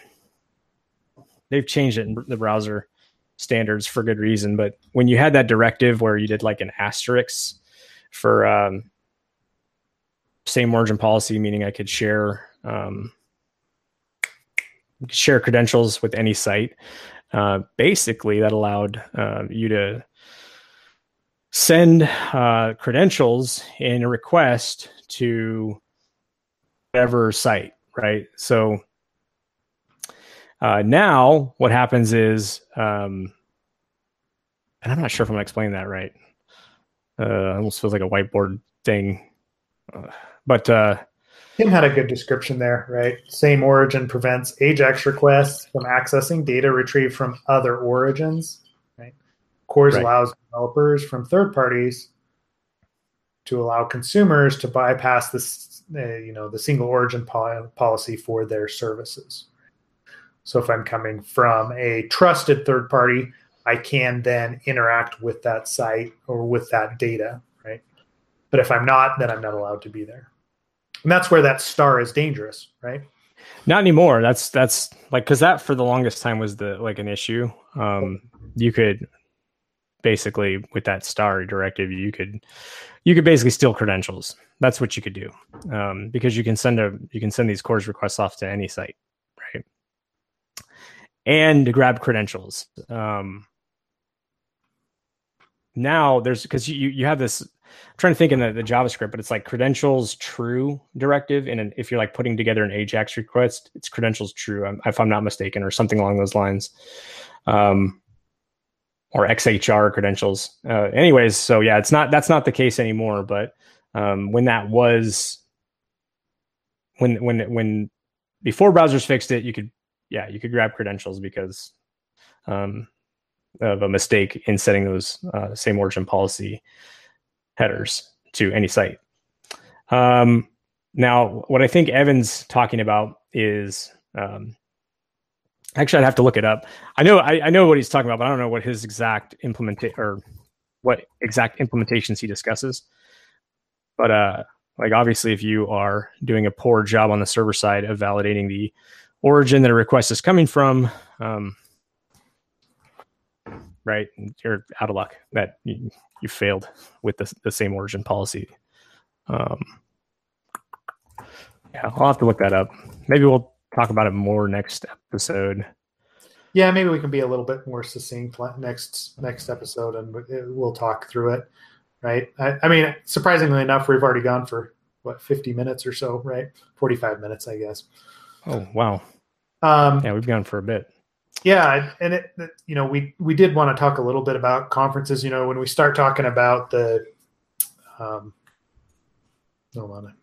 they've changed it in the browser standards for good reason, but when you had that directive where you did like an asterisk for um, same origin policy, meaning I could share um, share credentials with any site. Uh, basically, that allowed uh, you to send uh, credentials in a request to whatever site, right? So uh, now what happens is, um, and I'm not sure if I'm going to explain that right. Uh, almost feels like a whiteboard thing, uh, but Tim had a good description there, right? Same origin prevents AJAX requests from accessing data retrieved from other origins. Right? CORS right. allows developers from third parties to allow consumers to bypass this, uh, you know, the single origin po- policy for their services. So if I'm coming from a trusted third party, I can then interact with that site or with that data, right? But if I'm not, then I'm not allowed to be there. And that's where that star is dangerous, right? Not anymore. That's that's like because that for the longest time was the like an issue. Um, you could basically with that star directive, you could you could basically steal credentials. That's what you could do um, because you can send a you can send these CORS requests off to any site, right? And grab credentials. Um, now there's because you you have this I'm trying to think in the, the JavaScript, but it's like credentials true directive. And if you're like putting together an Ajax request, it's credentials true, um, if I'm not mistaken, or something along those lines. Um, or XHR credentials. Uh, anyways, so yeah, it's not that's not the case anymore. But um, when that was, when when when before browsers fixed it, you could yeah you could grab credentials because um, of a mistake in setting those uh, same origin policy headers to any site. Um, now, what I think Evan's talking about is um, actually I'd have to look it up. I know I, I, know what he's talking about, but I don't know what his exact implementation or what exact implementations he discusses. But uh, like obviously, if you are doing a poor job on the server side of validating the origin that a request is coming from, um, right, you're out of luck. That you, failed with the, the same origin policy. Um, yeah, I'll have to look that up. Maybe we'll talk about it more next episode. Yeah, maybe we can be a little bit more succinct next next episode, and we'll talk through it. Right? I, I mean, surprisingly enough, we've already gone for what fifty minutes or so. Right? Forty five minutes, I guess. Oh wow! Um, yeah, we've gone for a bit. Yeah, and it, you know, we we did want to talk a little bit about conferences. You know, when we start talking about the, um, hold on,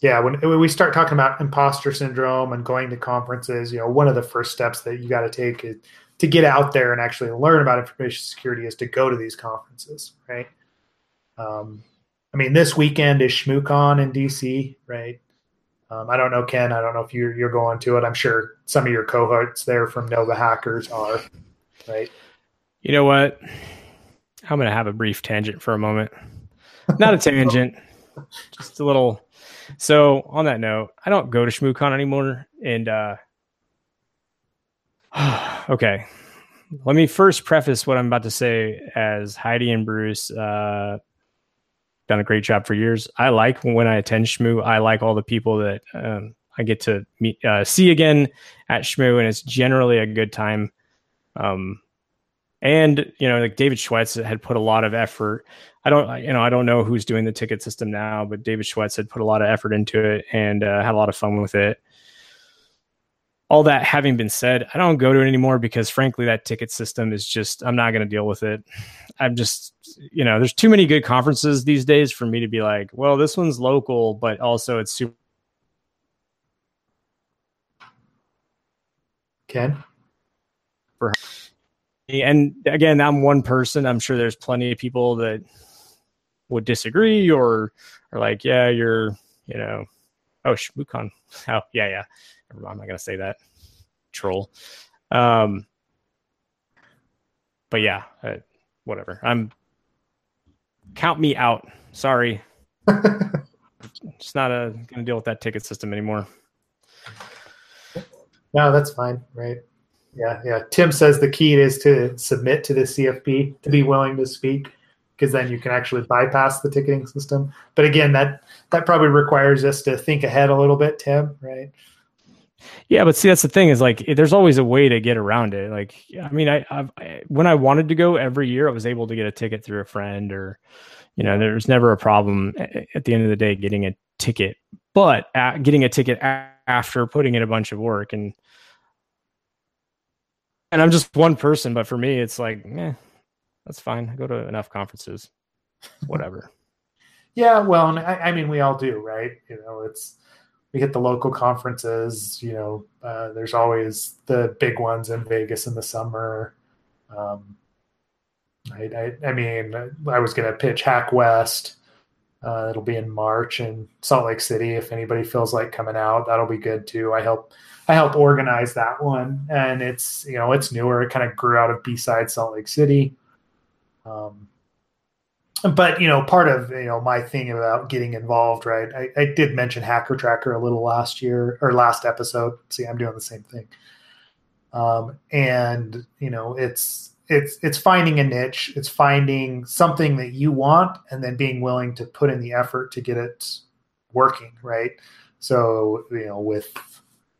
yeah, when, when we start talking about imposter syndrome and going to conferences, you know, one of the first steps that you got to take is to get out there and actually learn about information security is to go to these conferences, right? Um, I mean, this weekend is ShmooCon in DC, right? Um, I don't know, Ken. I don't know if you're you're going to it. I'm sure some of your cohorts there from Nova Hackers are, right? You know what? I'm going to have a brief tangent for a moment. Not a tangent, (laughs) just a little. So on that note, I don't go to ShmooCon anymore, and uh, (sighs) okay. Let me first preface what I'm about to say as Heidi and Bruce uh, done a great job for years. I like when I attend Shmoo. I like all the people that um, I get to meet, uh, see again at Shmoo, and it's generally a good time. Um, and you know, like David Schuetz had put a lot of effort. I don't, you know, I don't know who's doing the ticket system now, but David Schuetz had put a lot of effort into it and uh, had a lot of fun with it. All that having been said, I don't go to it anymore because, frankly, that ticket system is just, I'm not going to deal with it. I'm just, you know, there's too many good conferences these days for me to be like, well, this one's local, but also it's super. Ken? For and again, I'm one person. I'm sure there's plenty of people that would disagree or are like, yeah, you're, you know, oh, ShmooCon. Oh, yeah, yeah. I'm not going to say that. Troll. Um, but yeah, uh, whatever. I'm count me out. Sorry. (laughs) Just not a, gonna deal with that ticket system anymore. No, that's fine, right? Yeah, yeah. Tim says the key is to submit to the CFP to be willing to speak, because then you can actually bypass the ticketing system. But again, that that probably requires us to think ahead a little bit, Tim. Right? Yeah, but see, that's the thing is like there's always a way to get around it. Like, I mean, I, I've, I when I wanted to go every year, I was able to get a ticket through a friend, or you know, there's never a problem at the end of the day getting a ticket. But getting a ticket after putting in a bunch of work and and I'm just one person, but for me, it's like, eh, that's fine. I go to enough conferences, (laughs) whatever. yeah, well, I, I, mean, we all do, right? You know, it's we hit the local conferences. You know, uh, there's always the big ones in Vegas in the summer. Um, I, I, I mean, I was going to pitch Hack West Uh, it'll be in March in Salt Lake City. If anybody feels like coming out, that'll be good too. I help I help organize that one, and it's you know it's newer. It kind of grew out of B side Salt Lake City. Um, but you know, part of you know my thing about getting involved, right? I, I did mention Hacker Tracker a little last year or last episode. See, I'm doing the same thing. Um, and you know, it's it's it's finding a niche. It's finding something that you want, and then being willing to put in the effort to get it working, right? So you know, with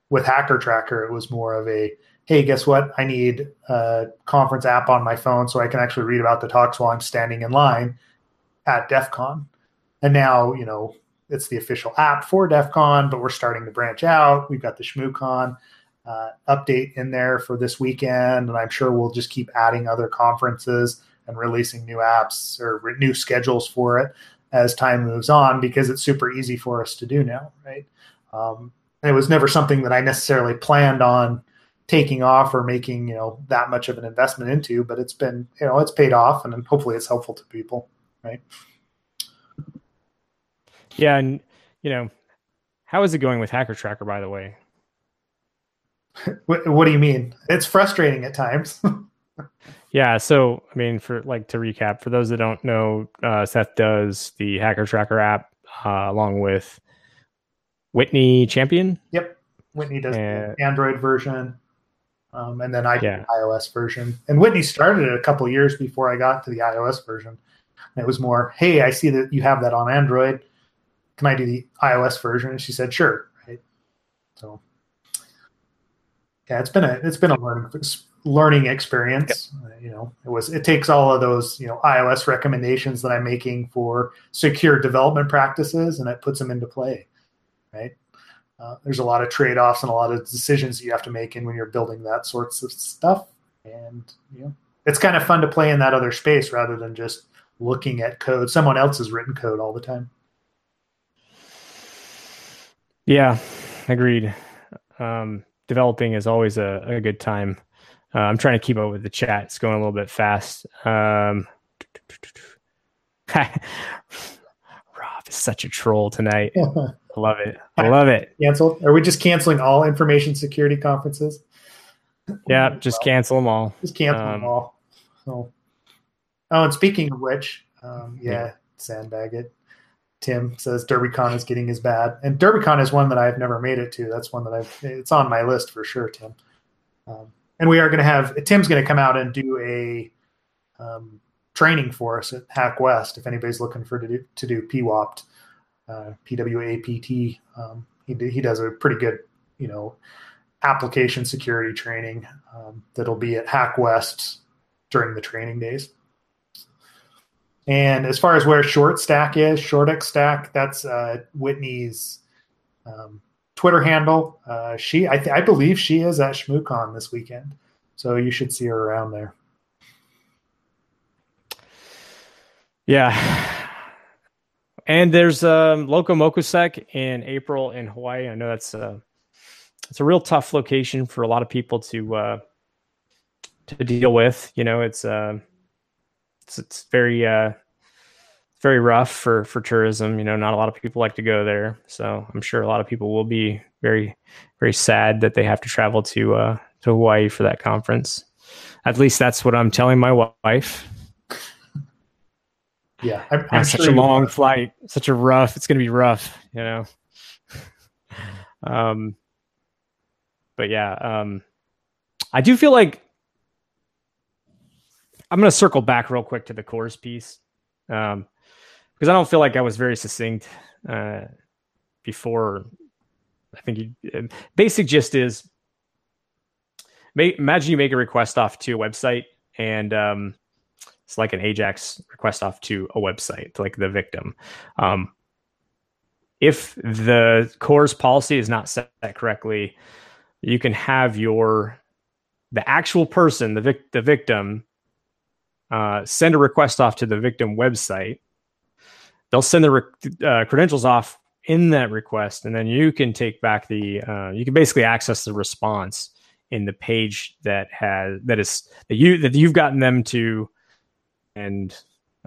with Hacker Tracker, it was more of a hey, guess what? I need a conference app on my phone so I can actually read about the talks while I'm standing in line at DEF CON. And now, you know, it's the official app for DEF CON, but we're starting to branch out. We've got the ShmooCon uh, update in there for this weekend, and I'm sure we'll just keep adding other conferences and releasing new apps or new schedules for it as time moves on because it's super easy for us to do now, right? Um, it was never something that I necessarily planned on taking off or making you know that much of an investment into, but it's been you know it's paid off, and hopefully it's helpful to people right? Yeah, and you know, how is it going with Hacker Tracker? By the way, (laughs) what, what do you mean? It's frustrating at times. (laughs) yeah, so I mean, for like to recap, for those that don't know, uh, Seth does the Hacker Tracker app uh, along with Whitney Champion. Yep, Whitney does and, the Android version. Um, and then I yeah. iOS version. And Whitney started it a couple years before I got to the iOS version. And it was more, hey, I see that you have that on Android. Can I do the iOS version? And she said, sure. Right. So yeah, it's been a it's been a learning learning experience. Yep. Uh, you know, it was it takes all of those you know iOS recommendations that I'm making for secure development practices, and it puts them into play. Right. Uh, there's a lot of trade offs and a lot of decisions you have to make in when you're building that sorts of stuff, and you know, it's kind of fun to play in that other space rather than just looking at code, someone else's written code all the time. Yeah, agreed. Um, developing is always a, a good time. Uh, I'm trying to keep up with the chat. It's going a little bit fast. Um, (laughs) Rob is such a troll tonight. (laughs) I love it. I love it. Canceled? Are we just canceling all information security conferences? Yeah, just cancel them all. Just cancel um, them all. So Oh, and speaking of which, um, yeah, sandbag it. Tim says DerbyCon is getting as bad, and DerbyCon is one that I've never made it to. That's one that I've. It's on my list for sure, Tim. Um, and we are going to have Tim's going to come out and do a um, training for us at Hack West. If anybody's looking for to do to do PWAPT, uh, PWAPT, um, he he does a pretty good, you know, application security training um, that'll be at Hack West during the training days. And as far as where Short Stack is, Shortx Stack, that's uh, Whitney's um, Twitter handle. Uh, she, I, th- I believe, she is at ShmooCon this weekend, so you should see her around there. Yeah, and there's um, LocoMocoSec in April in Hawaii. I know that's a it's a real tough location for a lot of people to uh, to deal with. You know, it's uh, it's, it's very uh, very rough for for tourism. You know, not a lot of people like to go there, so I'm sure a lot of people will be very very sad that they have to travel to uh, to Hawaii for that conference. At least that's what I'm telling my wife. Yeah, I'm, I'm such a long flight, such a rough. It's going to be rough, you know. (laughs) um, but yeah, um, I do feel like I'm going to circle back real quick to the CORS piece um, because I don't feel like I was very succinct uh, before. I think you, uh, basic gist is imagine you make a request off to a website and um, it's like an Ajax request off to a website, like the victim. Um, if the CORS policy is not set correctly, you can have your the actual person, the vic- the victim, uh, send a request off to the victim website. They'll send the re- uh, credentials off in that request, and then you can take back the. Uh, you can basically access the response in the page that has that is that you that you've gotten them to, and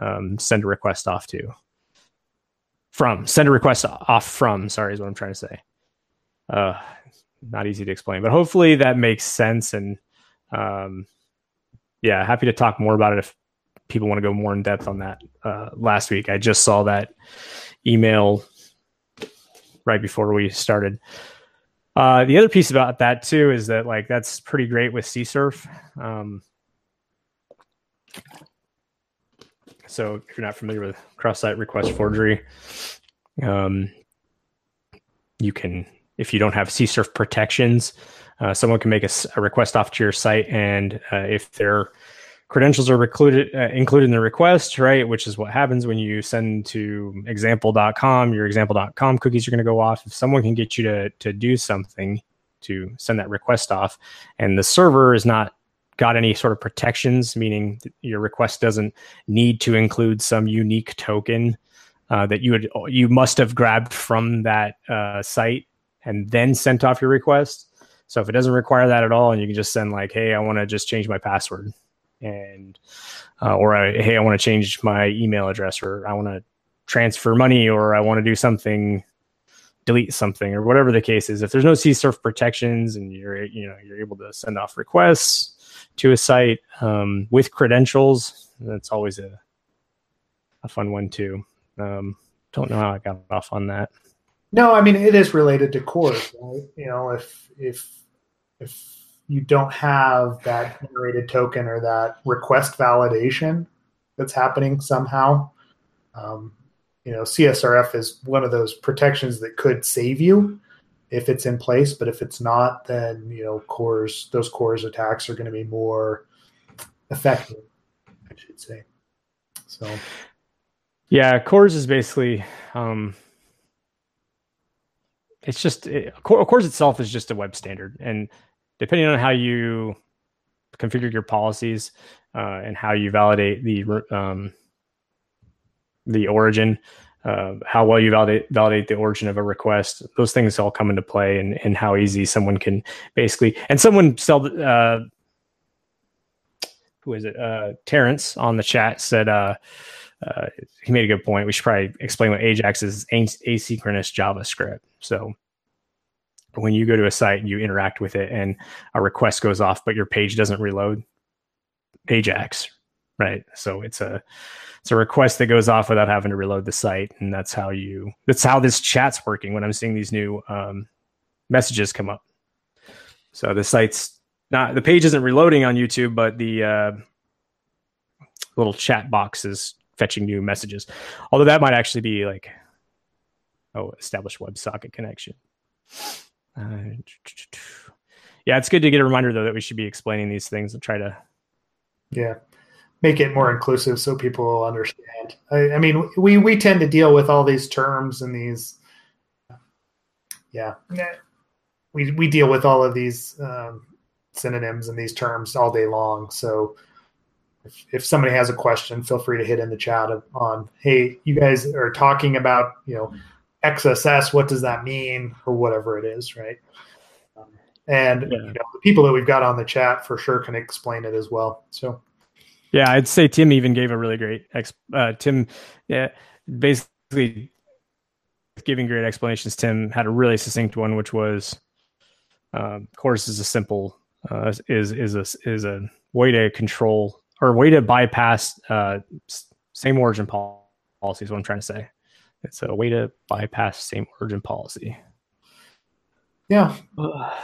um, send a request off to. from send a request off from. Sorry, is what I'm trying to say. Uh, not easy to explain, but hopefully that makes sense. And um, yeah, happy to talk more about it if people want to go more in depth on that. Uh, last week, I just saw that email right before we started. Uh, the other piece about that too is that like that's pretty great with CSRF. Um, so if you're not familiar with cross-site request forgery, um, you can if you don't have CSRF protections, uh, someone can make a, a, request off to your site, and uh, if their credentials are included uh, included in the request, right, which is what happens when you send to example.com, your example.com cookies are going to go off. If someone can get you to to do something to send that request off, and the server is not got any sort of protections, meaning your request doesn't need to include some unique token uh, that you would you must have grabbed from that uh, site and then sent off your request. So if it doesn't require that at all, and you can just send like, "Hey, I want to just change my password," and uh, or "Hey, I want to change my email address," or "I want to transfer money," or "I want to do something." delete something or whatever the case is if there's no CSRF protections and you're you know you're able to send off requests to a site um, with credentials that's always a a fun one too um, don't know how i got off on that no, I mean it is related to CORS, right? You know, if if if you don't have that generated token or that request validation that's happening somehow, um, you know, CSRF is one of those protections that could save you if it's in place. But if it's not, then you know, CORS those CORS attacks are going to be more effective, I should say. So, yeah, CORS is basically. Um, it's just it, CORS itself is just a web standard, and depending on how you configure your policies uh, and how you validate the um, the origin, uh, how well you validate validate the origin of a request, those things all come into play, and how easy someone can basically and someone sell. Uh, who is it? Uh, Terrence on the chat said. Uh, uh, he made a good point. We should probably explain what Ajax is asynchronous JavaScript. So when you go to a site and you interact with it and a request goes off, but your page doesn't reload, Ajax, right? So it's a it's a request that goes off without having to reload the site, and that's how you that's how this chat's working when I'm seeing these new um, messages come up. So the site's not the page isn't reloading on YouTube, but the uh, little chat box is fetching new messages. Although that might actually be like, oh, established WebSocket connection. Uh, yeah, it's good to get a reminder though that we should be explaining these things and try to. Yeah, make it more inclusive so people will understand. I, I mean, we we tend to deal with all these terms and these. Yeah, we we deal with all of these um, synonyms and these terms all day long. So if, if somebody has a question, feel free to hit in the chat on, hey, you guys are talking about, you know, XSS, what does that mean, or whatever it is, right? Um, and yeah. you know, the people that we've got on the chat for sure can explain it as well. So, yeah, I'd say Tim even gave a really great ex. Uh, Tim, yeah, basically giving great explanations. Tim had a really succinct one, which was, um, CORS is a simple uh, is is a is a way to control or way to bypass uh, same origin policy is what I'm trying to say. It's a way to bypass same origin policy. Yeah. (sighs)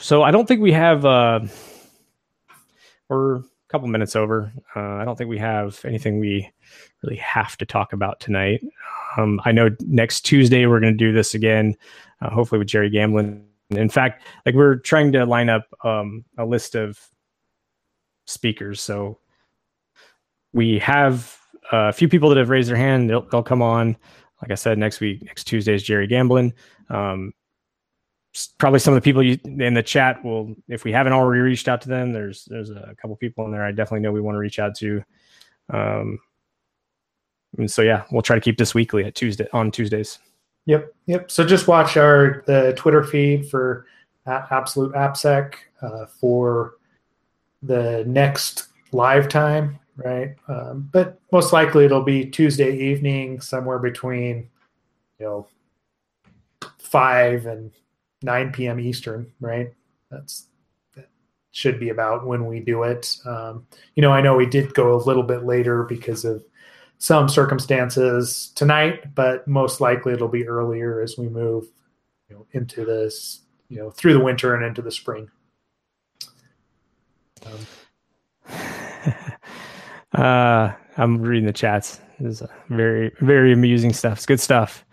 So I don't think we have. Uh, we're a couple minutes over. Uh, I don't think we have anything we really have to talk about tonight. Um, I know next Tuesday we're going to do this again, uh, hopefully with Jerry Gamblin. In fact, like we're trying to line up um, a list of speakers. So we have a few people that have raised their hand. They'll, they'll come on. Like I said, next week, next Tuesday is Jerry Gamblin. Um, probably some of the people you, in the chat will, if we haven't already reached out to them, there's there's a couple people in there I definitely know we want to reach out to. Um, and so yeah, we'll try to keep this weekly at Tuesday on Tuesdays. Yep, yep. So just watch our the Twitter feed for at Absolute AppSec uh, for the next live time, right? Um, but most likely it'll be Tuesday evening, somewhere between you know, five and nine p.m. Eastern, right? That's that should be about when we do it. Um, you know, I know we did go a little bit later because of some circumstances tonight, but most likely it'll be earlier as we move you know, into this, you know, through the winter and into the spring. Um. Uh, I'm reading the chats. This is very, very amusing stuff. It's good stuff.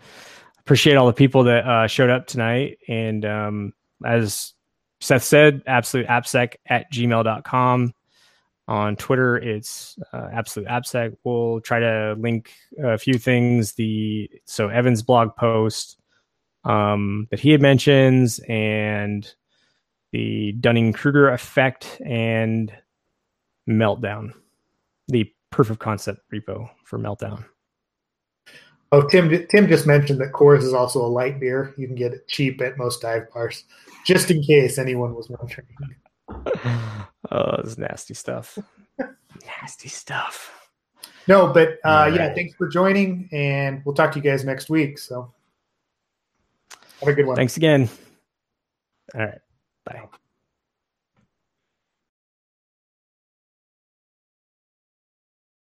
Appreciate all the people that uh, showed up tonight. And um, as Seth said, absolute appsec at gmail.com. On Twitter, it's uh, absolute appsec. We'll try to link a few things. The so Evan's blog post um, that he had mentions and the Dunning Kruger effect and meltdown, the proof of concept repo for meltdown. Oh, Tim! Tim just mentioned that Coors is also a light beer. You can get it cheap at most dive bars, just in case anyone was wondering. (laughs) oh, this nasty stuff. (laughs) nasty stuff. No, but uh, right. yeah, thanks for joining, and we'll talk to you guys next week. So, have a good one. Thanks again. All right. Bye.